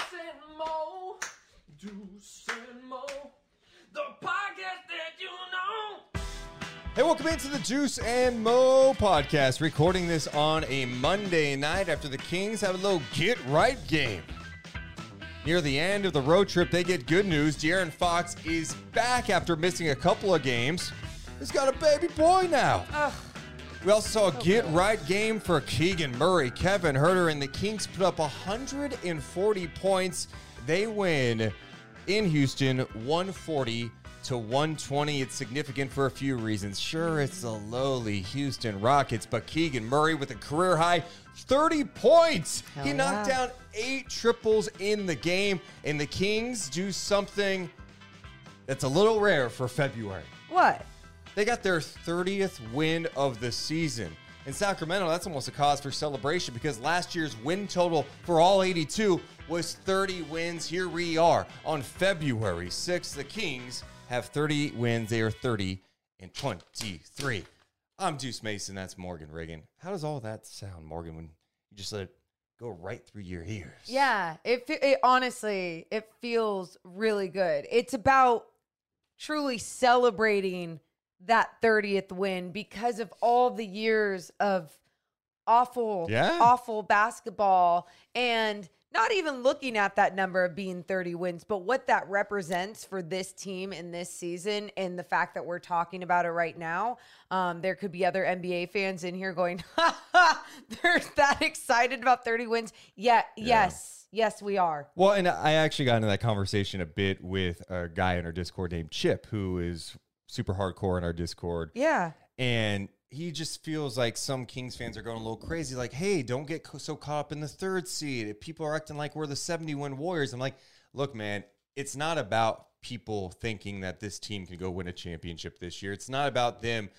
And Mo. Deuce and Mo. The podcast that you know. Hey, welcome into the Deuce and Mo podcast. Recording this on a Monday night after the Kings have a little get right game. Near the end of the road trip, they get good news. De'Aaron Fox is back after missing a couple of games. He's got a baby boy now. We also saw a get right game for Keegan Murray. Kevin Huerter and the Kings put up 140 points. They win in Houston 140 to 120. It's significant for a few reasons. Sure, it's the lowly Houston Rockets, but Keegan Murray with a career high 30 points. he knocked yeah. down eight triples in the game, and the Kings do something that's a little rare for February. What? They got their 30th win of the season. In Sacramento, that's almost a cause for celebration because last year's win total for all 82 was 30 wins. Here we are on February 6th. The Kings have 30 wins. They are 30 and 23. I'm Deuce Mason. That's Morgan Ragan. How does all that sound, Morgan, when you just let it go right through your ears? Yeah, it, it honestly, it feels really good. It's about truly celebrating that 30th win because of all the years of awful, Yeah. awful basketball and not even looking at that number of being 30 wins, but what that represents for this team in this season and the fact that we're talking about it right now. Um, there could be other NBA fans in here going, ha, ha, they're that excited about 30 wins. Yeah, yes, yes, we are. Well, and I actually got into that conversation a bit with a guy in our Discord named Chip, who is super hardcore in our Discord. Yeah. And he just feels like some Kings fans are going a little crazy. Like, hey, don't get so caught up in the third seed. People are acting like we're the 71 Warriors. I'm like, look, man, it's not about people thinking that this team can go win a championship this year. It's not about them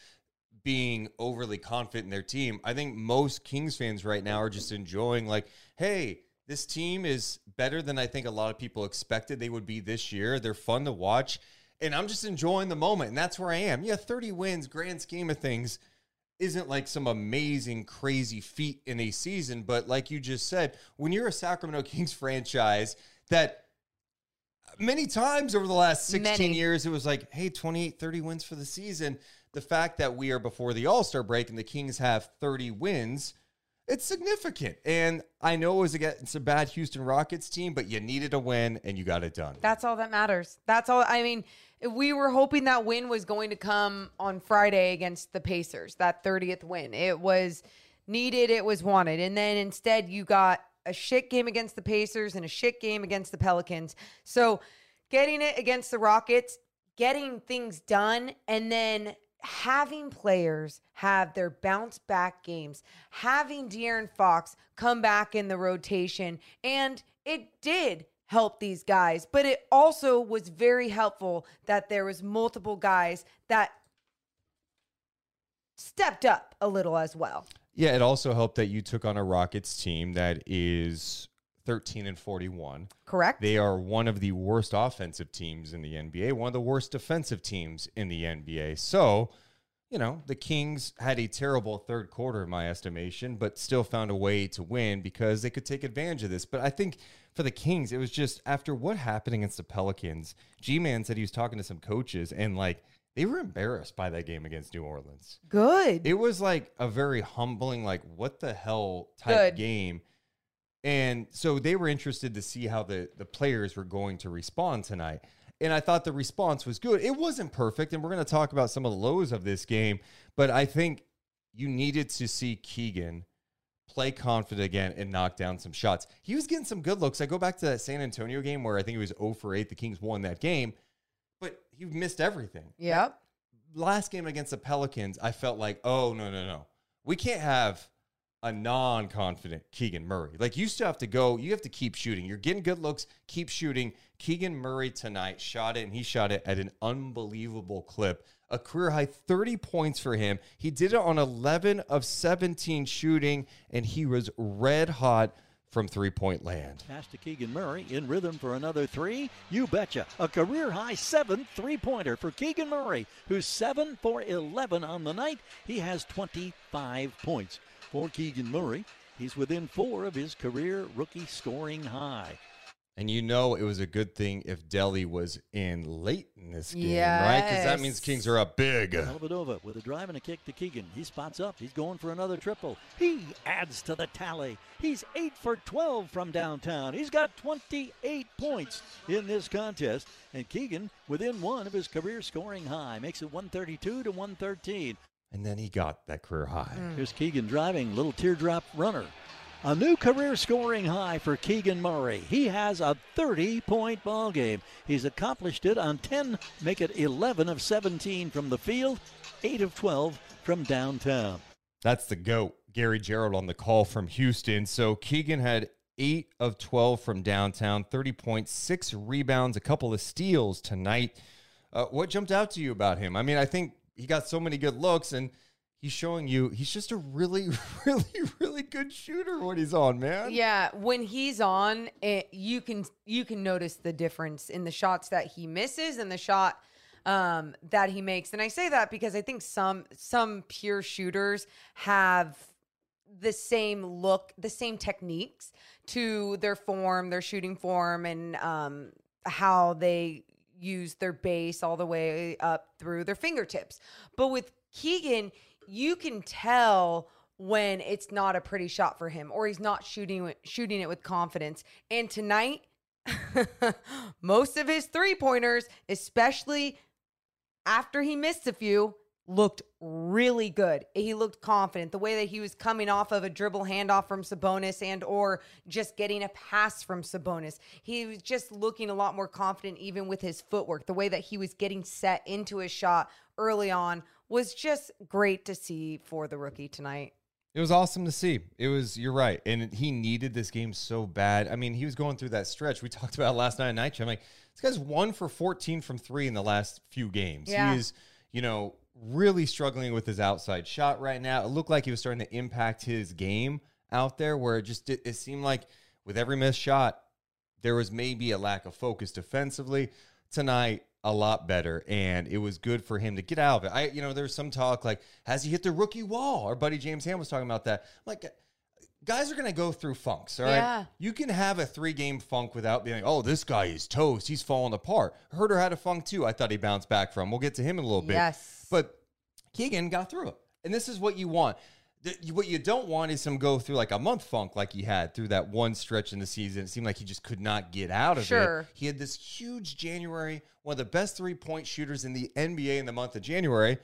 being overly confident in their team. I think most Kings fans right now are just enjoying, like, hey, this team is better than I think a lot of people expected they would be this year. They're fun to watch. And I'm just enjoying the moment. And that's where I am. Yeah, 30 wins, grand scheme of things, isn't like some amazing, crazy feat in a season. But like you just said, when you're a Sacramento Kings franchise that many times over the last 16 Many. years, it was like, hey, 28, 30 wins for the season. The fact that we are before the All Star break and the Kings have 30 wins, it's significant. And I know it was against a bad Houston Rockets team, but you needed a win and you got it done. That's all that matters. That's all. I mean, we were hoping that win was going to come on Friday against the Pacers, that 30th win. It was needed, it was wanted. And then instead, you got a shit game against the Pacers and a shit game against the Pelicans. So, getting it against the Rockets, getting things done, and then having players have their bounce back games, having De'Aaron Fox come back in the rotation, and it did help these guys, but it also was very helpful that there was multiple guys that stepped up a little as well. Yeah, it also helped that you took on a Rockets team that is 13 and 41. Correct? They are one of the worst offensive teams in the NBA, one of the worst defensive teams in the NBA. So, you know, the Kings had a terrible third quarter, in my estimation, but still found a way to win because they could take advantage of this. But I think for the Kings, it was just after what happened against the Pelicans, G Man said he was talking to some coaches and like they were embarrassed by that game against New Orleans. Good. It was like a very humbling, like, what the hell type Good. game. And so they were interested to see how the, the players were going to respond tonight. And I thought the response was good. It wasn't perfect. And we're going to talk about some of the lows of this game. But I think you needed to see Keegan play confident again and knock down some shots. He was getting some good looks. I go back to that San Antonio game where I think it was 0 for 8. The Kings won that game, but he missed everything. Yep. Last game against the Pelicans, I felt like, oh, no, no, no. We can't have a non confident Keegan Murray. Like, you still have to go, you have to keep shooting. You're getting good looks, keep shooting. Keegan Murray tonight shot it, and he shot it at an unbelievable clip. A career high 30 points for him. He did it on 11 of 17 shooting, and he was red hot from three point land. Pass to Keegan Murray in rhythm for another three. You betcha. A career high seven three pointer for Keegan Murray, who's 7 for 11 on the night. He has 25 points. For Keegan Murray, he's within four of his career rookie scoring high. And you know it was a good thing if Delly was in late in this game, right? Because that means Kings are up big. Dellavedova with a drive and a kick to Keegan. He spots up. He's going for another triple. He adds to the tally. He's 8 for 12 from downtown. He's got 28 points in this contest. And Keegan within one of his career scoring high. Makes it 132 to 113. And then he got that career high. Here's Keegan driving, little teardrop runner. A new career scoring high for Keegan Murray. He has a 30 point ball game. He's accomplished it on 10, make it 11 of 17 from the field, 8 of 12 from downtown. That's the GOAT, Gary Gerould on the call from Houston. So Keegan had eight of 12 from downtown, 30 points, six rebounds, a couple of steals tonight. Uh, what jumped out to you about him? I mean, I think he got so many good looks and he's showing you he's just a really, really, really good shooter when he's on, man. Yeah, when he's on, it, you can you can notice the difference in the shots that he misses and the shot um, that he makes. And I say that because I think some some pure shooters have the same look, the same techniques to their form, their shooting form, and um, how they use their base all the way up through their fingertips. But with Keegan, you can tell when it's not a pretty shot for him or he's not shooting shooting it with confidence. And tonight, most of his three pointers, especially after he missed a few, looked really good. He looked confident. The way that he was coming off of a dribble handoff from Sabonis and or just getting a pass from Sabonis. He was just looking a lot more confident even with his footwork. The way that he was getting set into his shot early on was just great to see for the rookie tonight. It was awesome to see. It was, you're right. And he needed this game so bad. I mean, he was going through that stretch. We talked about last night at night. I'm like, this guy's one for 14 from three in the last few games. Yeah. He is, you know, really struggling with his outside shot right now. It looked like he was starting to impact his game out there where it just, it, it seemed like with every missed shot, there was maybe a lack of focus defensively. Tonight, a lot better, and it was good for him to get out of it. I, you know, there's some talk like, has he hit the rookie wall? Our buddy James Ham was talking about that. I'm like, guys are going to go through funks, all right? Yeah. You can have a three game funk without being like, oh, this guy is toast. He's falling apart. Huerter had a funk too. I thought he bounced back from. We'll get to him in a little bit. Yes. But Keegan got through it. And this is what you want. What you don't want is him go through like a month funk like he had through that one stretch in the season. It seemed like he just could not get out of Sure. it. He had this huge January, one of the best three point shooters in the NBA in the month of January.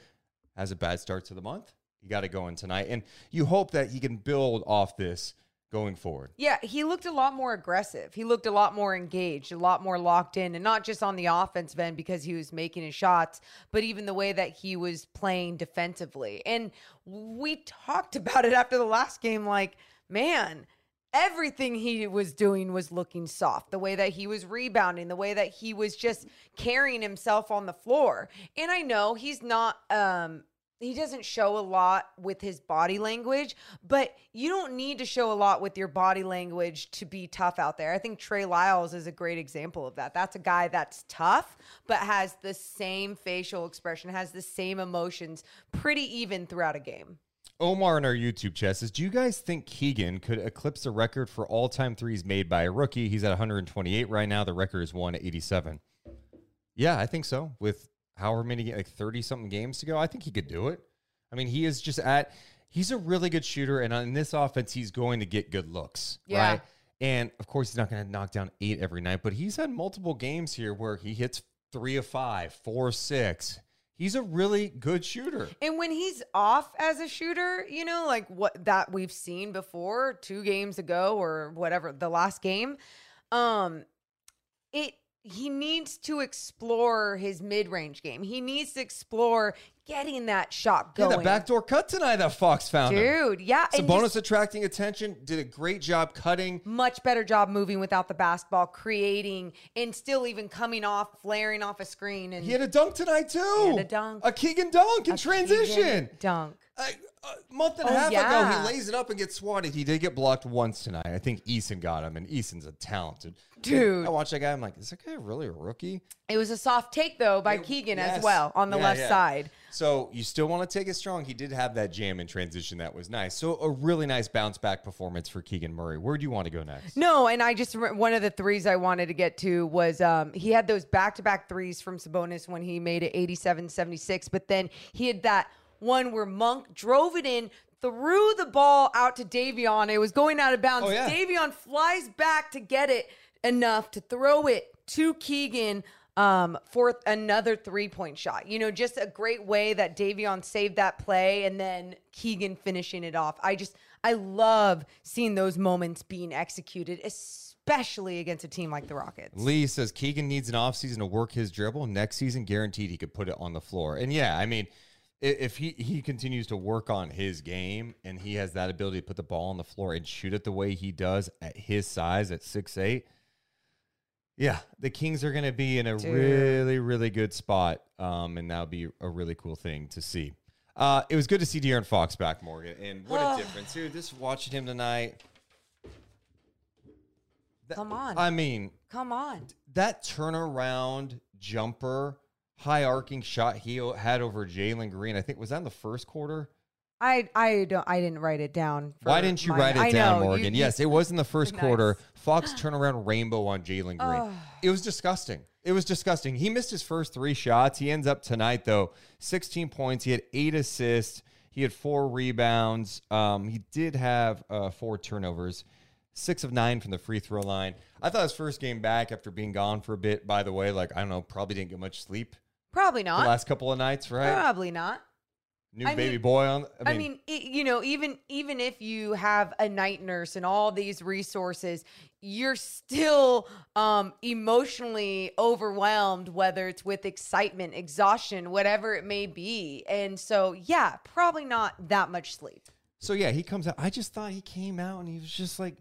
Has a bad start to the month. You got to go in tonight. And you hope that he can build off this going forward. Yeah, he looked a lot more aggressive. He looked a lot more engaged, a lot more locked in, and not just on the offensive end because he was making his shots, but even the way that he was playing defensively. And we talked about it after the last game like, man, everything he was doing was looking soft. The way that he was rebounding, the way that he was just carrying himself on the floor. And I know he's not um he doesn't show a lot with his body language, but you don't need to show a lot with your body language to be tough out there. I think Trey Lyles is a great example of that. That's a guy that's tough, but has the same facial expression, has the same emotions pretty even throughout a game. Omar in our YouTube chat says, Do you guys think Keegan could eclipse the record for all time threes made by a rookie? He's at 128 right now. The record is 187. Yeah, I think so. With however many, like 30 something games to go, I think he could do it. I mean, he is just at, he's a really good shooter. And in this offense, he's going to get good looks. Yeah. Right. And of course, he's not going to knock down eight every night, but he's had multiple games here where he hits three of five, four of six. He's a really good shooter. And when he's off as a shooter, you know, like what that we've seen before, two games ago or whatever, the last game, um, it he needs to explore his mid-range game. He needs to explore getting that shot Yeah, going. the backdoor cut tonight that Fox found him. Dude, yeah. and Sabonis just attracting attention, did a great job cutting. much better job moving without the basketball, creating and still even coming off, flaring off a screen and He had a dunk tonight too. had a dunk. A Keegan dunk in a transition. Keegan dunk. A, a month and a Oh, half ago, he lays it up and gets swatted. He did get blocked once tonight. I think Eason got him, and Eason's a talented Dude. I watched that guy. I'm like, is that guy really a rookie? It was a soft take though by It- Keegan yes. as well on the Yeah, left yeah. side. So you still want to take it strong. He did have that jam in transition that was nice. So a really nice bounce back performance for Keegan Murray. Where do you want to go next? No, and I just one of the threes I wanted to get to was um, he had those back to back threes from Sabonis when he made it 87 76, but then he had that one where Monk drove it in, threw the ball out to Davion. It was going out of bounds. Oh, yeah. Davion flies back to get it enough to throw it to Keegan um, for another three point shot. You know, just a great way that Davion saved that play and then Keegan finishing it off. I just, I love seeing those moments being executed, especially against a team like the Rockets. Lee says Keegan needs an offseason to work his dribble. Next season, guaranteed he could put it on the floor. And yeah, I mean, if he, he continues to work on his game and he has that ability to put the ball on the floor and shoot it the way he does at his size at six eight, yeah, the Kings are going to be in a Dude. really, really good spot. Um, and that'll be a really cool thing to see. Uh, it was good to see De'Aaron Fox back, Morgan. And what a difference. Dude, just watching him tonight. That- Come on. I mean, Come on. that turnaround jumper, high arcing shot he had over Jalen Green. I think was that in the first quarter. I I don't I didn't write it down. Why didn't you my- write it I down, know, Morgan? you- yes, it was in the first Nice. quarter. Fox turnaround rainbow on Jalen Green. it was disgusting. It was disgusting. He missed his first three shots. He ends up tonight though, 16 points. He had eight assists. He had four rebounds. Um, he did have uh, four turnovers. Six of nine from the free throw line. I thought his first game back after being gone for a bit. By the way, like I don't know, probably didn't get much sleep Probably the not. last couple of nights, right? Probably not. New I baby mean- boy on. I mean, it, you know, even even if you have a night nurse and all these resources, you're still um, emotionally overwhelmed, whether it's with excitement, exhaustion, whatever it may be. And so, yeah, probably not that much sleep. So yeah, he comes out. I just thought he came out and he was just like,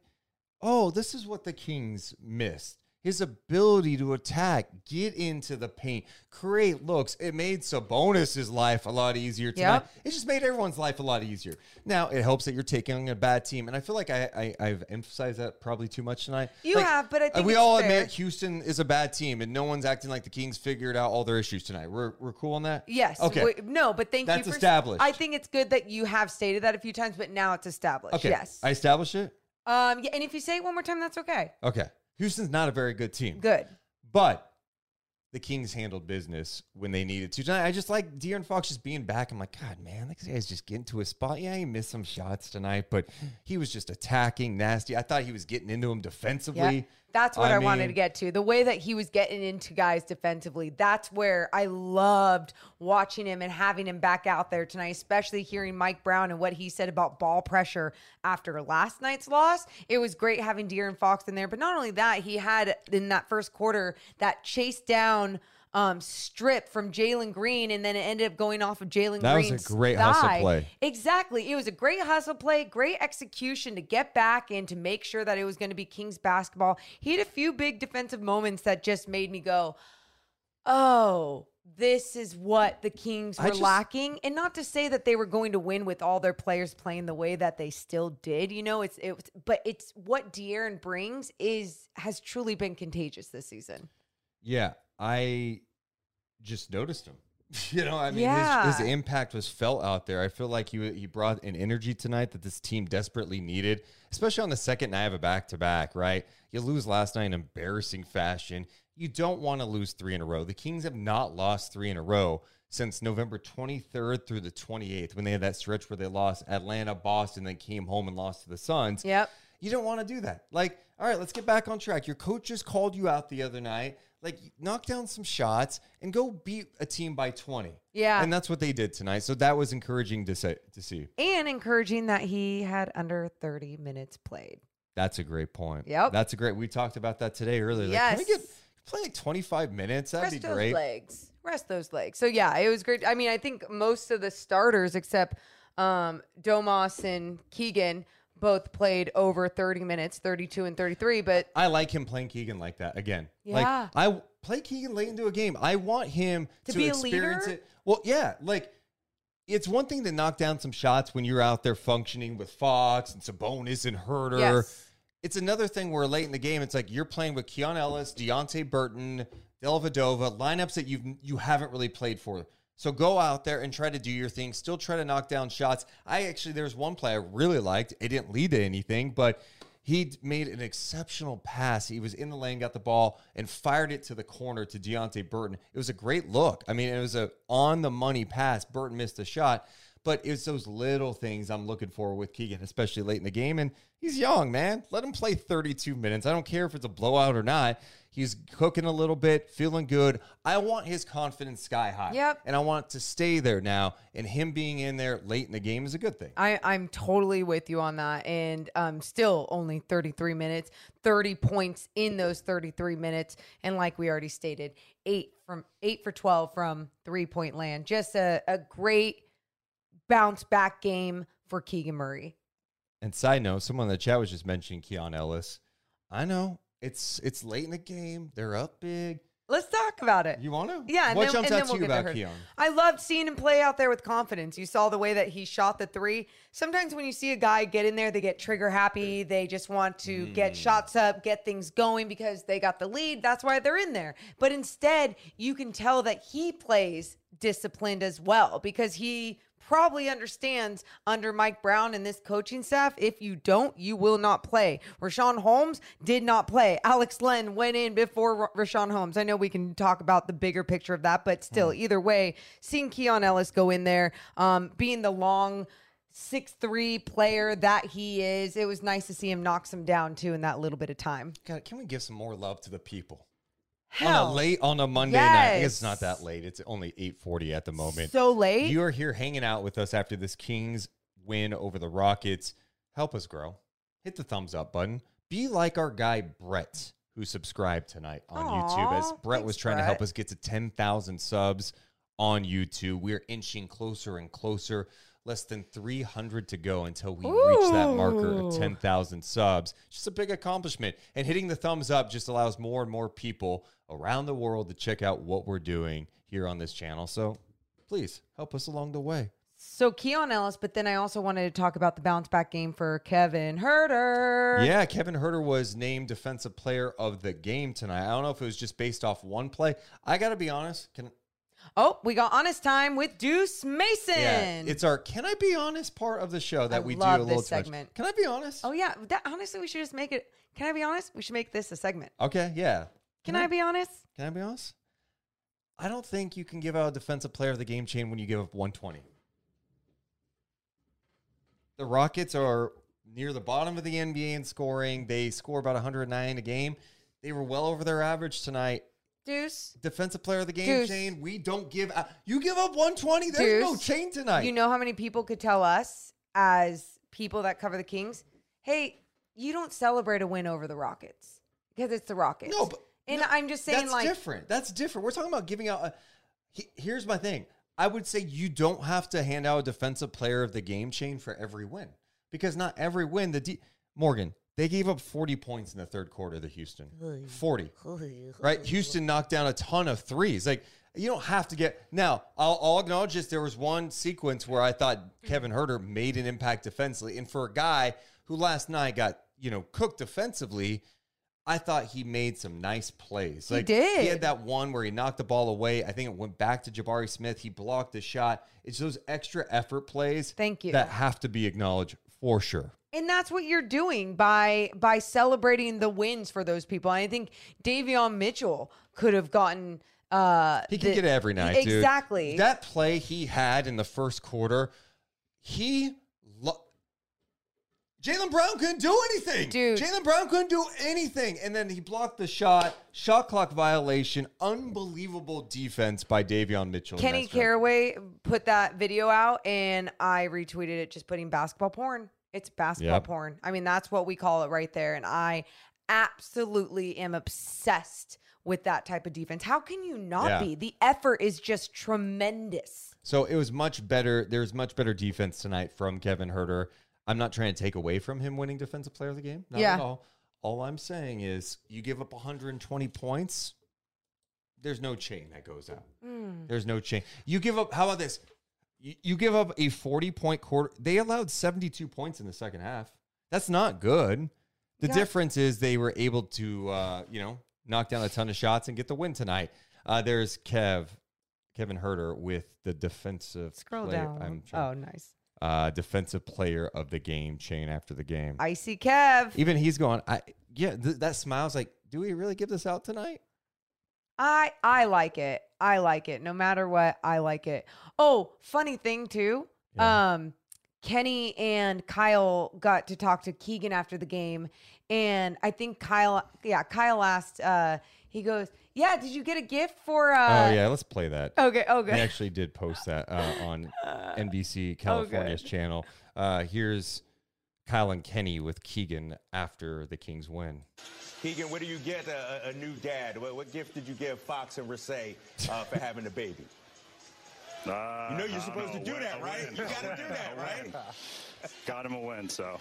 "Oh, this is what the Kings missed. His ability to attack, get into the paint, create looks. It made Sabonis's life a lot easier tonight. Yep. It just made everyone's life a lot easier. Now it helps that you're taking on a bad team, and I feel like I, I I've emphasized that probably too much tonight. You Like, have, but I think we all fair. admit Houston is a bad team, and no one's acting like the Kings figured out all their issues tonight. We're we're cool on that. Yes. Okay. w- no, but thank That's you for established. I think it's good that you have stated that a few times, but now it's established. Okay. Yes. I established it. um. Yeah. And if you say it one more time, that's okay. Okay. Houston's not a very good team. Good. But the Kings handled business when they needed to. Tonight, I just like De'Aaron Fox just being back. I'm like, God, man, this guy's just getting to a spot. Yeah, he missed some shots tonight, but he was just attacking nasty. I thought he was getting into him defensively. Yeah. That's what I, wanted mean, to get to. The way that he was getting into guys defensively. That's where I loved watching him and having him back out there tonight, especially hearing Mike Brown and what he said about ball pressure after last night's loss. It was great having De'Aaron Fox in there. But not only that, he had in that first quarter that chase down um, strip from Jalen Green, and then it ended up going off of Jalen That was a Green's great hustle play. Exactly. It was a great hustle play, great execution to get back and to make sure that it was going to be Kings basketball. He had a few big defensive moments that just made me go, oh, this is what the Kings were just- lacking. And not to say that they were going to win with all their players playing the way that they still did. You know, it's it but it's what De'Aaron brings is has truly been contagious this season. Yeah, I just noticed him. You know, I mean, Yeah. his, his impact was felt out there. I feel like he he brought an energy tonight that this team desperately needed, especially on the second night of a back to back. Right, you lose last night in embarrassing fashion. You don't want to lose three in a row. The Kings have not lost three in a row since November 23rd through the 28th, when they had that stretch where they lost Atlanta, Boston, then came home and lost to the Suns. Yep. You don't want to do that. Like, all right, let's get back on track. Your coach just called you out the other night. Like knock down some shots and go beat a team by 20. Yeah. And that's what they did tonight. So that was encouraging to say to see. and encouraging that he had under 30 minutes played. That's a great point. Yep. That's a great we talked about that today earlier. Like, can we get play like 25 minutes? That'd Rest be those great. legs. Rest those legs. So yeah, it was great. I mean, I think most of the starters except um, Domas and Keegan both played over 30 minutes, 32 and 33. But I like him playing Keegan like that again. Yeah. Like I play Keegan late into a game. I want him To to, be a experience leader? it. Well, yeah, like it's one thing to knock down some shots when you're out there functioning with Fox and Sabonis and Huerter. Yes. It's another thing where late in the game, it's like you're playing with Keon Ellis, Deonte Burton, Dellavedova, lineups that you've you haven't really played for. So go out there and try to do your thing. Still try to knock down shots. I actually there's one play I really liked. It didn't lead to anything, but he made an exceptional pass. He was in the lane, got the ball, and fired it to the corner to Deonte Burton. It was a great look. I mean, it was a on the money pass. Burton missed a shot, but it's those little things I'm looking for with Keegan, especially late in the game. And he's young, man. Let him play 32 minutes. I don't care if it's a blowout or not. He's cooking a little bit, feeling good. I want his confidence sky high. Yep. And I want it to stay there now. And him being in there late in the game is a good thing. I, I'm totally with you on that. And um, still only 33 minutes, 30 points in those 33 minutes. And like we already stated, eight from eight for 12 from three point land. Just a, a great bounce back game for Keegan Murray. And side note, someone in the chat was just mentioning Keon Ellis. I know it's it's late in the game. They're up big. Let's talk about it. You want to? Yeah, and What then, jumps out then to we'll you get to about. Keon? I loved seeing him play out there with confidence. You saw the way that he shot the three. Sometimes when you see a guy get in there, they get trigger happy. They just want to Mm. get shots up, get things going because they got the lead. That's why they're in there. But instead, you can tell that he plays disciplined as well because he probably understands under Mike Brown and this coaching staff, if you don't, you will not play. Richaun Holmes did not play. Alex Len went in before Ra- Richaun Holmes. I know we can talk about the bigger picture of that, but still, either way, seeing Keon Ellis go in there, um, being the long six three player that he is, it was nice to see him knock some down too in that little bit of time. God, can we give some more love to the people? Hell, on a late on a Monday night. I guess it's not that late. It's only 8:40 at the moment. so late. You are here hanging out with us after this Kings win over the Rockets. Help us grow. Hit the thumbs up button. Be like our guy Brett, who subscribed tonight on YouTube. As Brett was thanks, trying to help us get to 10,000 subs on YouTube. We're inching closer and closer. Less than 300 to go until we reach that marker of 10,000 subs. Just a big accomplishment. And hitting the thumbs up just allows more and more people around the world to check out what we're doing here on this channel. So please help us along the way. So Keon Ellis, but then I also wanted to talk about the bounce back game for Kevin Huerter. Yeah, Kevin Huerter was named defensive player of the game tonight. I don't know if it was just based off one play. I got to be honest. Can Oh, we got honest time with Deuce Mason. yeah, it's our can I be honest part of the show that I we do a little this too much. segment. Can I be honest? oh yeah, that, honestly, we should just make it. Can I be honest? We should make this a segment. Okay, yeah. Can I be honest? Can I be honest? I don't think you can give out a defensive player of the game chain when you give up 120. The Rockets are near the bottom of the NBA in scoring. They score about 109 a game. They were well over their average tonight. Deuce. Defensive player of the game Deuce. chain. We don't give out. You give up 120. There's no chain tonight. You know how many people could tell us as people that cover the Kings, hey, you don't celebrate a win over the Rockets because it's the Rockets. No, but and no, I'm just saying, that's like, different. That's different. We're talking about giving out. A, he- here's my thing. I would say you don't have to hand out a defensive player of the game chain for every win because not every win. The D, Morgan they gave up 40 points in the third quarter. The Houston 40. Right, Houston knocked down a ton of threes. Like you don't have to get now. I'll, I'll acknowledge this. There was one sequence where I thought mm-hmm. Kevin Huerter made an impact defensively, and for a guy who last night got you know cooked defensively, I thought he made some nice plays. He Like did. He had that one where he knocked the ball away. I think it went back to Jabari Smith. He blocked the shot. It's those extra effort plays. Thank you. That have to be acknowledged for sure. And that's what you're doing by by celebrating the wins for those people. I think Davion Mitchell could have gotten uh He can the- get it every night, dude. Exactly. That play he had in the first quarter, he. Lo- Jalen Brown couldn't do anything. Dude. Jalen Brown couldn't do anything. And then he blocked the shot, shot clock violation, unbelievable defense by Davion Mitchell. Kenny. Caraway put that video out and I retweeted it just putting basketball porn. It's basketball Yep. porn. I mean, that's what we call it right there. And I absolutely am obsessed with that type of defense. How can you not Yeah. be? The effort is just tremendous. So it was much better. There's much better defense tonight from Kevin Huerter. I'm not trying to take away from him winning Defensive Player of the Game. Not Yeah. at all. All I'm saying is you give up 120 points, there's no chain that goes out. Hmm. There's no chain. You give up, how about this? You, you give up a 40 point quarter. They allowed 72 points in the second half. That's not good. The Yeah. difference is they were able to, uh, you know, knock down a ton of shots and get the win tonight. Uh, there's Kev, Kevin Huerter with the defensive Scroll player- down. Oh, nice. uh, defensive player of the game chain after the game. I see Kev. Even he's going, I yeah, th- that smile's like, do we really give this out tonight? I I like it. I like it. No matter what, I like it. Oh, funny thing too. Yeah. Um Kenny and Kyle got to talk to Keegan after the game and I think Kyle yeah, Kyle asked uh he goes, "Yeah, did you get a gift for uh oh yeah, let's play that. Okay, oh He actually did post that uh, on NBC California's channel. Uh, here's Kyle and Kenny with Keegan after the Kings win. Keegan, what do you get a, a- a new dad? What, what gift did you give Fox and Rasay uh, for having a baby? Uh, You know you're I supposed to don't do know, that, right? win. You got to do that, right? Got him a win, so.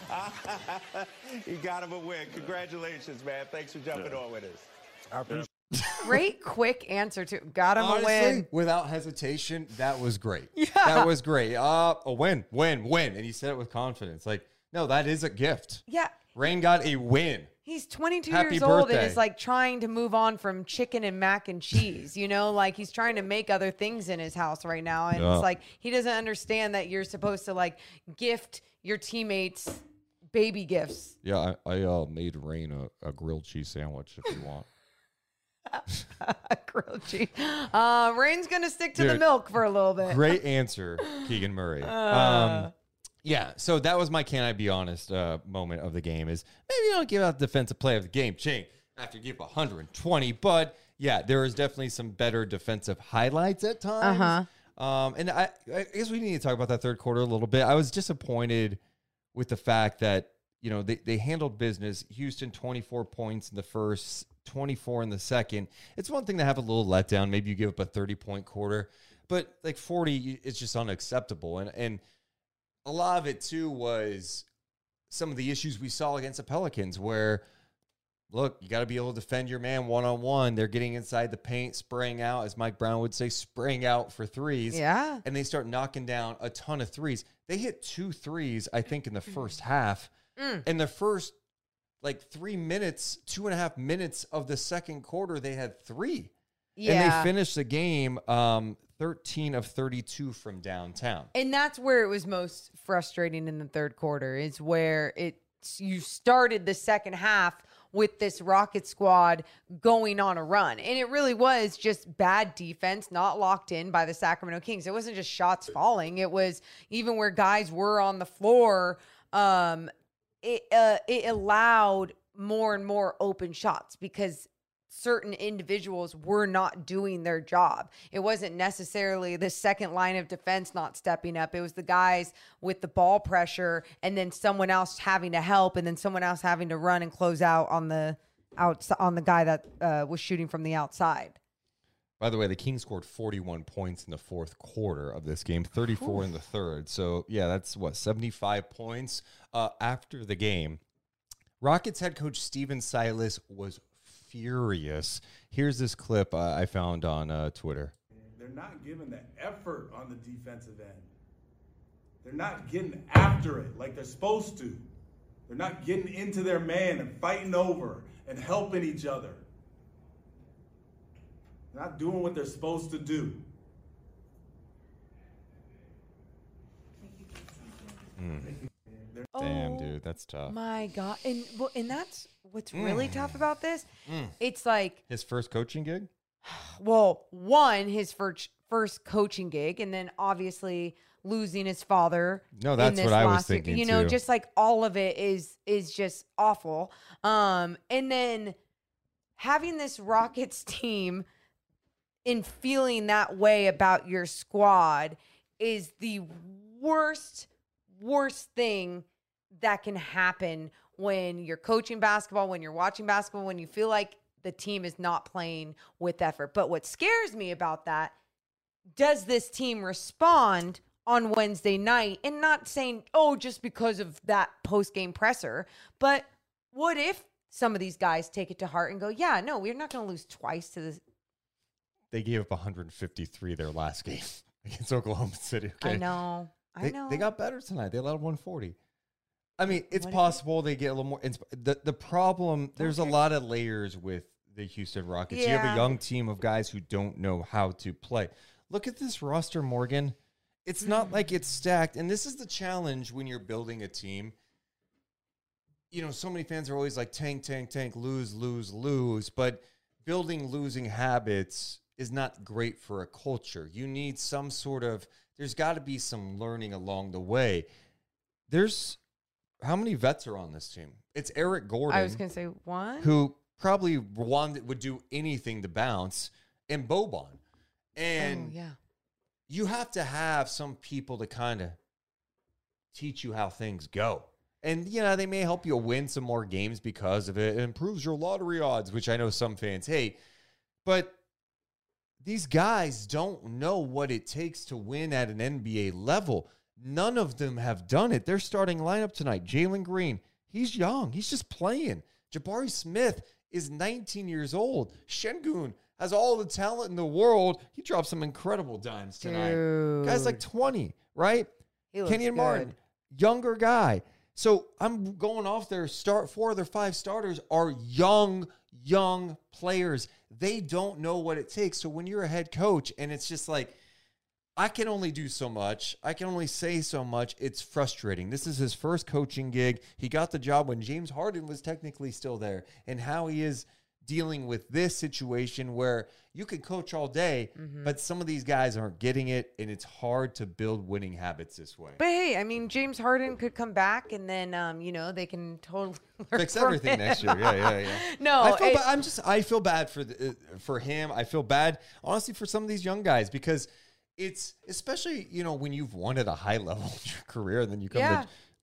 you got him a win. Congratulations, man. Thanks for jumping on with us. Great quick answer to got him a win. without hesitation, that was great. Yeah. That was great. Uh, a win, win, win. And he said it with confidence. Like, no, that is a gift. Yeah. Rain got a win. He's 22 Happy years old and birthday. is like trying to move on from chicken and mac and cheese. You know, like he's trying to make other things in his house right now. And Yeah. it's like he doesn't understand that you're supposed to like gift your teammates baby gifts. Yeah, I, I uh, made Rain a, a grilled cheese sandwich if you want. Grilled cheese. Uh, Rain's going to stick to the milk for a little bit. Great answer, Keegan Murray. Uh. Um, yeah, so that was my can I be honest uh, moment of the game is maybe you don't give out defensive play of the game, Ching, after you give 120. But yeah, there was definitely some better defensive highlights at times. Uh-huh. Um, and I, I guess we need to talk about that third quarter a little bit. I was disappointed with the fact that, you know, they, they handled business. Houston 24 points in the first, 24 in the second. It's one thing to have a little letdown. Maybe you give up a 30 point quarter, but like 40 it's just unacceptable. And, and a lot of it too was some of the issues we saw against the Pelicans where look, you got to be able to defend your man one on one. They're getting inside the paint, spraying out, as Mike Brown would say, spraying out for threes. Yeah. And they start knocking down a ton of threes. They hit two threes, I think, in the first half. Mm. In the first like three minutes, two and a half minutes of the second quarter, they had three. Yeah. And they finished the game um, 13 of 32 from downtown. And that's where it was most frustrating in the third quarter is where it you started the second half with this Rocket squad going on a run. And it really was just bad defense, not locked in by the Sacramento Kings. It wasn't just shots falling. It was even where guys were on the floor, um it uh, it allowed more and more open shots because certain individuals were not doing their job. It wasn't necessarily the second line of defense not stepping up. It was the guys with the ball pressure and then someone else having to help and then someone else having to run and close out on the outside on the guy that uh, was shooting from the outside. By the way, the Kings scored 41 points in the fourth quarter of this game, 34 in the third. So, yeah, that's what, 75 points uh, after the game. Rockets head coach Stephen Silas was furious. Here's this clip uh, I found on uh, Twitter. They're not giving the effort on the defensive end. They're not getting after it like they're supposed to. They're not getting into their man and fighting over and helping each other. They're not doing what they're supposed to do. Damn, Oh, dude, that's tough. My God. And well, and that's what's really Mm. tough about this. It's like His first coaching gig? well, one, his first first coaching gig, and then obviously losing his father. No, that's what I was thinking, You know, too. just like all of it is is just awful. Um, and then having this Rockets team and feeling that way about your squad is the worst, worst thing that can happen when you're coaching basketball, when you're watching basketball, when you feel like the team is not playing with effort. But what scares me about that, does this team respond on Wednesday night? And not saying, oh, just because of that post game presser, but what if some of these guys take it to heart and go, yeah, no, we're not going to lose twice to this. They gave up 153 their last game against Oklahoma City. Okay. I know. I They, know. they got better tonight. They allowed 140. I mean, it's What possible they get a little more. The The problem there's a lot of layers with the Houston Rockets. You have a young team of guys who don't know how to play. Look at this roster, Morgan. It's not hmm. like it's stacked, and this is the challenge when you're building a team. You know, so many fans are always like tank, tank, tank, lose, lose, lose, but building losing habits is not great for a culture. You need some sort of there's got to be some learning along the way. There's how many vets are on this team? It's Eric Gordon I was going to say one. who probably one would do anything to bounce, and Boban. And oh, yeah. you have to have some people to kind of teach you how things go. And, you know, they may help you win some more games because of it. It improves your lottery odds, which I know some fans hate. But these guys don't know what it takes to win at an NBA level. None of them have done it. Their starting lineup tonight, Jalen Green, he's young. He's just playing. Jabari Smith is 19 years old. Sengun has all the talent in the world. He dropped some incredible dimes tonight. Guy's like 20, right? Kenyon Martin, younger guy. So I'm going off there. Start four of their five starters are young, young players. They don't know what it takes. So when you're a head coach and it's just like, I can only do so much. I can only say so much. It's frustrating. This is his first coaching gig. He got the job when James Harden was technically still there. And how he is dealing with this situation where you can coach all day, Mm-hmm. but some of these guys aren't getting it. And it's hard to build winning habits this way. But hey, I mean, James Harden could come back and then, um, you know, they can totally fix everything him. next year. Yeah, yeah, yeah. No, I feel it- ba- I'm just I feel bad for the, uh, for him. I feel bad honestly for some of these young guys because it's especially you know when you've won at a high level in your career and then you come Yeah. to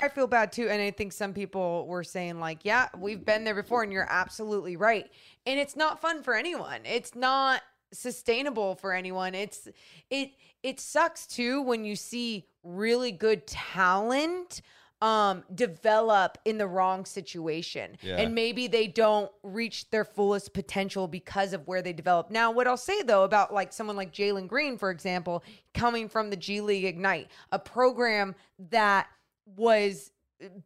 I feel bad too. And I think some people were saying, like, yeah, we've been there before, and you're absolutely right. And it's not fun for anyone. It's not sustainable for anyone. It's it it sucks too when you see really good talent um develop in the wrong situation Yeah. and maybe they don't reach their fullest potential because of where they develop now what i'll say though about like someone like jalen green for example coming from the g league ignite a program that was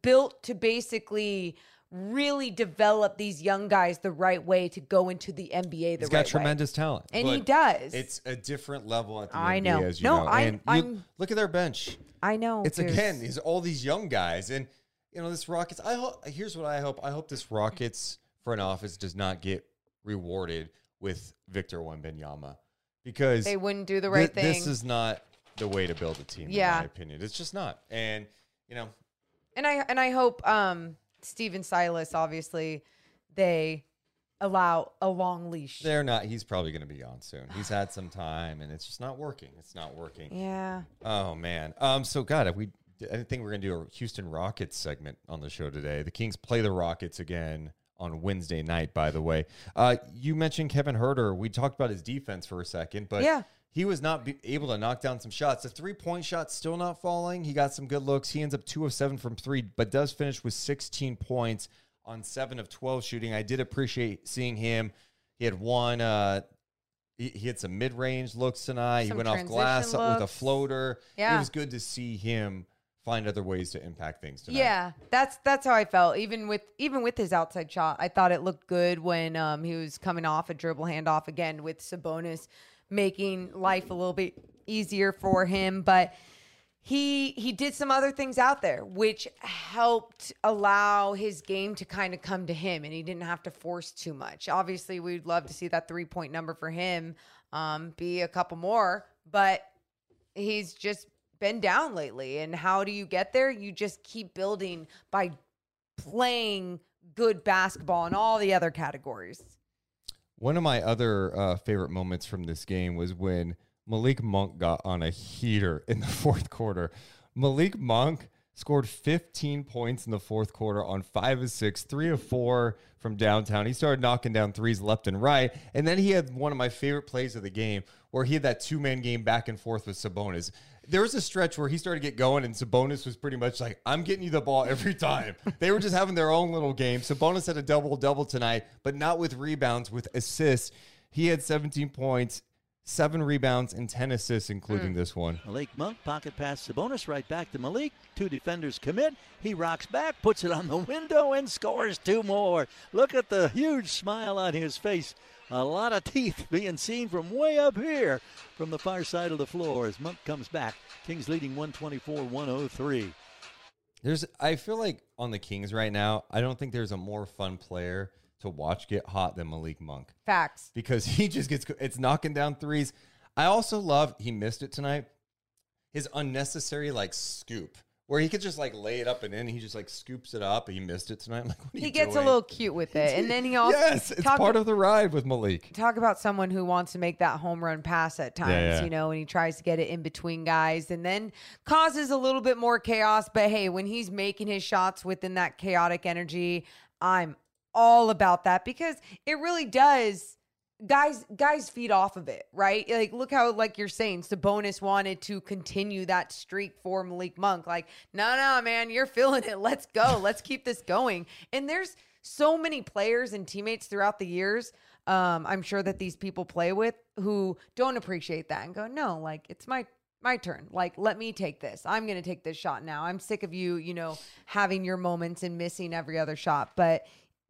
built to basically really develop these young guys the right way to go into the NBA the He's right got way. tremendous talent. And he does. It's a different level at the I NBA, know. as you No, know. I- and you I'm- look at their bench. I know. It's there's- again these all these young guys, and you know this Rockets. I hope. Here's what I hope. I hope this Rockets front office does not get rewarded with Victor Wembanyama because They wouldn't do the right This thing. This is not the way to build a team. Yeah. in my opinion, it's just not. And you know, and I and I hope um Stephen Silas obviously they allow a long leash. they're not. He's probably going to be gone soon. He's had some time, and it's just not working. It's not working. Yeah. Oh man. Um. So God, if we, I think we are gonna do a Houston Rockets segment on the show today. The Kings play the Rockets again on Wednesday night. By the way, uh, you mentioned Kevin Huerter. We talked about his defense for a second, but Yeah. He was not able to knock down some shots. The three point shot still not falling. He got some good looks. He ends up two of seven from three, but does finish with 16 points on seven of 12 shooting. I did appreciate seeing him. He had one uh, He, he had some mid range looks tonight. Some he went off glass with a floater. It was good to see him find other ways to impact things tonight. Yeah, that's that's how I felt. Even with even with his outside shot, I thought it looked good when um, he was coming off a dribble handoff again with Sabonis making life a little bit easier for him. But he he did some other things out there which helped allow his game to kind of come to him and he didn't have to force too much. Obviously we'd love to see that three point number for him um, be a couple more but he's just been down lately. And how do you get there? You just keep building by playing good basketball in all the other categories One of my other uh, favorite moments from this game was when Malik Monk got on a heater in the fourth quarter. Malik Monk scored 15 points in the fourth quarter on five of six, three of four from downtown. He started knocking down threes left and right. And then he had one of my favorite plays of the game where he had that two man game back and forth with Sabonis. There was a stretch where he started to get going, and Sabonis was pretty much like, I'm getting you the ball every time. they were just having their own little game. Sabonis had a double double tonight, but not with rebounds, with assists. He had 17 points, seven rebounds, and 10 assists, including hmm. this one. Malik Monk, pocket pass Sabonis right back to Malik. Two defenders commit. He rocks back, puts it on the window, and scores two more. Look at the huge smile on his face. A lot of teeth being seen from way up here from the far side of the floor as Monk comes back. Kings leading 124 103. There's, I feel like on the Kings right now, I don't think there's a more fun player to watch get hot than Malik Monk facts because he just gets, it's knocking down threes. I also love, he missed it tonight, his unnecessary like scoop where he could just like lay it up and in. He just like scoops it up. He missed it tonight. I'm like, he gets a little cute with it and then he also yes, it's talk- part of the ride with Malik. talk about someone who wants to make that home run pass at times, yeah. you know, and he tries to get it in between guys and then causes a little bit more chaos. But hey, when he's making his shots within that chaotic energy, I'm all about that because it really does guys guys feed off of it, right? Like look how like you're saying Sabonis wanted to continue that streak for Malik Monk. Like, no, no, man, you're feeling it. Let's go. Let's keep this going. And there's so many players and teammates throughout the years um, I'm sure that these people play with who don't appreciate that and go, no, like it's my my turn. Like, let me take this. I'm gonna take this shot now. I'm sick of you, you know, having your moments and missing every other shot. But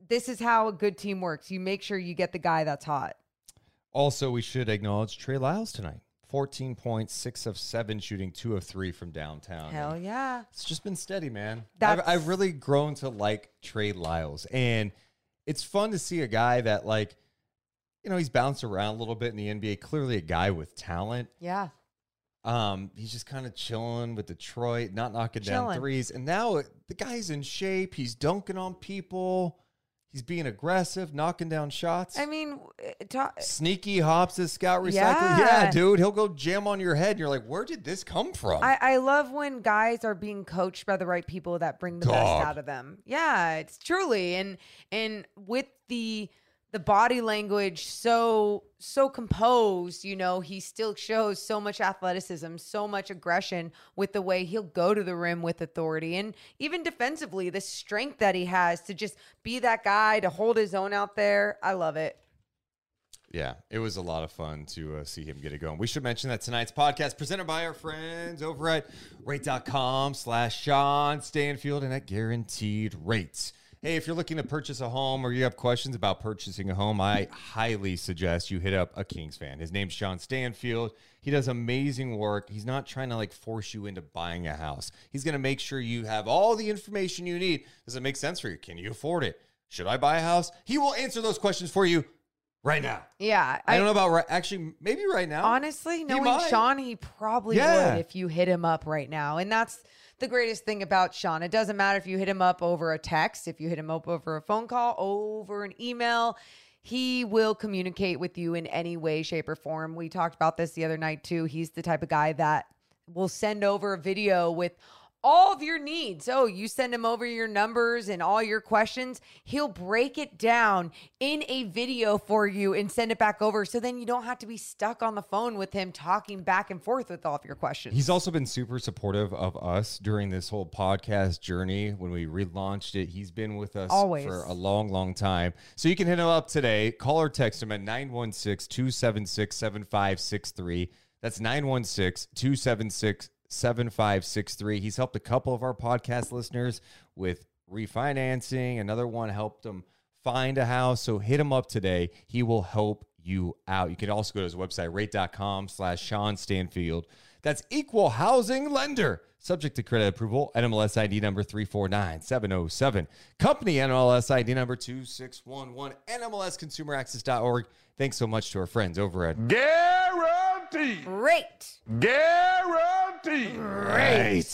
this is how a good team works. You make sure you get the guy that's hot. Also, we should acknowledge Trey Lyles tonight. 14 points, six of seven shooting, two of three from downtown. Hell And yeah. It's just been steady, man. I've, I've really grown to like Trey Lyles. And it's fun to see a guy that, like, you know, he's bounced around a little bit in the NBA. Clearly, a guy with talent. Yeah. Um, he's just kind of chilling with Detroit, not knocking down threes. And now the guy's in shape. He's dunking on people. He's being aggressive, knocking down shots. I mean, uh, ta- Sneaky hops his scout recycle. Yeah. Yeah. dude. He'll go jam on your head. And you're like, where did this come from? I, I love when guys are being coached by the right people that bring the best out of them. Yeah, it's truly and and with the the body language so so composed, you know, he still shows so much athleticism, so much aggression with the way he'll go to the rim with authority and even defensively, the strength that he has to just be that guy to hold his own out there. I love it. Yeah, it was a lot of fun to uh, see him get it going. We should mention that tonight's podcast presented by our friends over at rate.com slash Sean Stanfield and at Guaranteed Rates. Hey, if you're looking to purchase a home or you have questions about purchasing a home, I highly suggest you hit up a Kings fan. His name's Sean Stanfield. He does amazing work. He's not trying to like force you into buying a house. He's going to make sure you have all the information you need. Does it make sense for you? Can you afford it? Should I buy a house? He will answer those questions for you right now. Yeah. I, don't know about right. Actually, maybe right now. Honestly, knowing might. Sean, he probably Yeah. would if you hit him up right now. And that's the greatest thing about Sean. It doesn't matter if you hit him up over a text, if you hit him up over a phone call, over an email. He will communicate with you in any way, shape, or form. We talked about this the other night too. He's the type of guy that will send over a video with all of your needs. Oh, you send him over your numbers and all your questions. He'll break it down in a video for you and send it back over. So then you don't have to be stuck on the phone with him talking back and forth with all of your questions. He's also been super supportive of us during this whole podcast journey when we relaunched it. He's been with us Always. for a long, long time. So you can hit him up today. Call or text him at 916 276 7563. That's 916 276 7563. He's helped a couple of our podcast listeners with refinancing. Another one helped him find a house. So hit him up today. He will help you out. You can also go to his website, rate.com slash Sean Stanfield. That's equal housing lender. Subject to credit approval. NMLS ID number 349707. Company NMLS ID number 2611. NMLSconsumeraccess.org. Thanks so much to our friends over at Guaranteed. Great. Guaranteed. Right.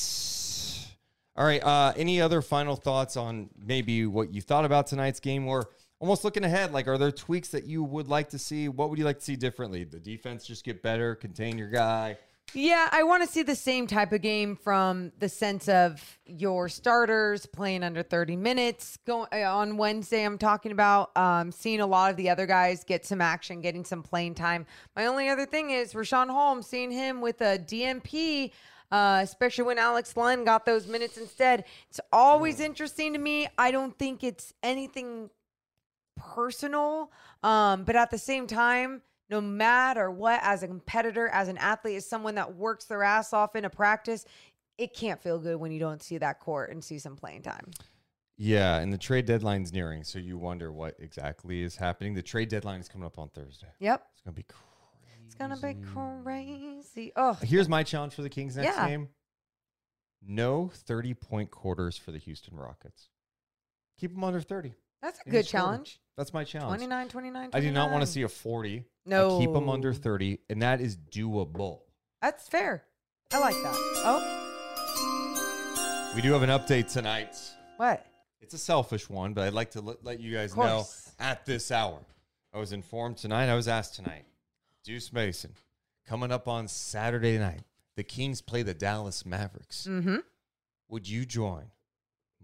All right. Uh, any other final thoughts on maybe what you thought about tonight's game or almost looking ahead? Like, are there tweaks that you would like to see? What would you like to see differently? The defense just get better, contain your guy. Yeah, I want to see the same type of game from the sense of your starters playing under 30 minutes. Go, uh, on Wednesday, I'm talking about um, seeing a lot of the other guys get some action, getting some playing time. My only other thing is Richaun Holmes, seeing him with a DNP, uh, especially when Alex Len got those minutes instead. It's always interesting to me. I don't think it's anything personal. Um, but at the same time, no matter what, as a competitor, as an athlete, as someone that works their ass off in a practice, it can't feel good when you don't see that court and see some playing time. Yeah, and the trade deadline's nearing, so you wonder what exactly is happening. The trade deadline is coming up on Thursday. Yep. It's gonna be crazy. It's gonna be crazy. Oh, Here's my challenge for the Kings next Yeah. game. No 30 point quarters for the Houston Rockets. Keep them under 30. That's a good challenge. That's my challenge. 29, 29, I do not want to see a 40. I No. keep them under 30, and that is doable. That's fair. I like that. Oh, We do have an update tonight. what? It's a selfish one, but I'd like to let, let you guys know at this hour. I was informed tonight, I was asked tonight. Deuce Mason, coming up on Saturday night, the Kings play the Dallas Mavericks. Mm-hmm. Would you join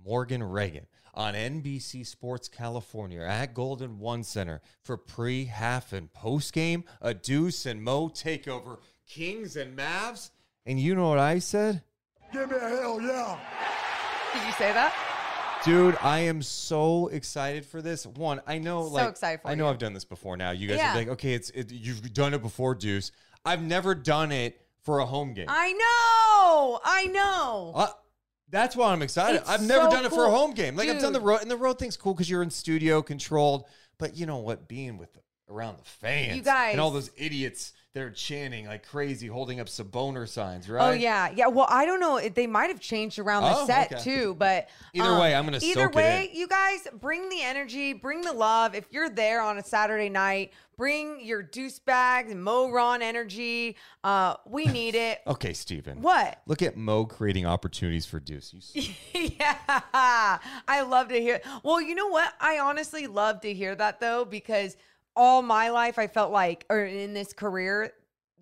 Morgan Ragan on NBC Sports California at Golden One Center for pre, half, and post game? A Deuce and Mo takeover, Kings and Mavs? And you know what I said? Give me a hell yeah. Did you say that? Dude, I am so excited for this. One, I know, So like, excited for I know you. I've done this before. Now you guys Yeah. are like, okay, it's it, you've done it before, Deuce. I've never done it for a home game. I know. I know. Uh, that's why I'm excited. It's I've never so done it for a cool. home game. Like I've done the Dude. road, and the road thing's cool because you're in studio controlled. But you know what? Being with around the fans, You guys- and all those idiots that are chanting like crazy, holding up Saboner signs, right? Oh yeah, yeah. Well, I don't know. They might have changed around the Oh, set okay. too, but um, Either way, I'm gonna either soak it way. You guys bring the energy, bring the love. If you're there on a Saturday night, bring your deuce bags and Mo Ron energy. Uh, we need it. Okay, Stephen. What? Look at Mo creating opportunities for Deuce. Yeah, I love to hear. Well, you know what? I honestly love to hear that though, because all my life I felt like, or in this career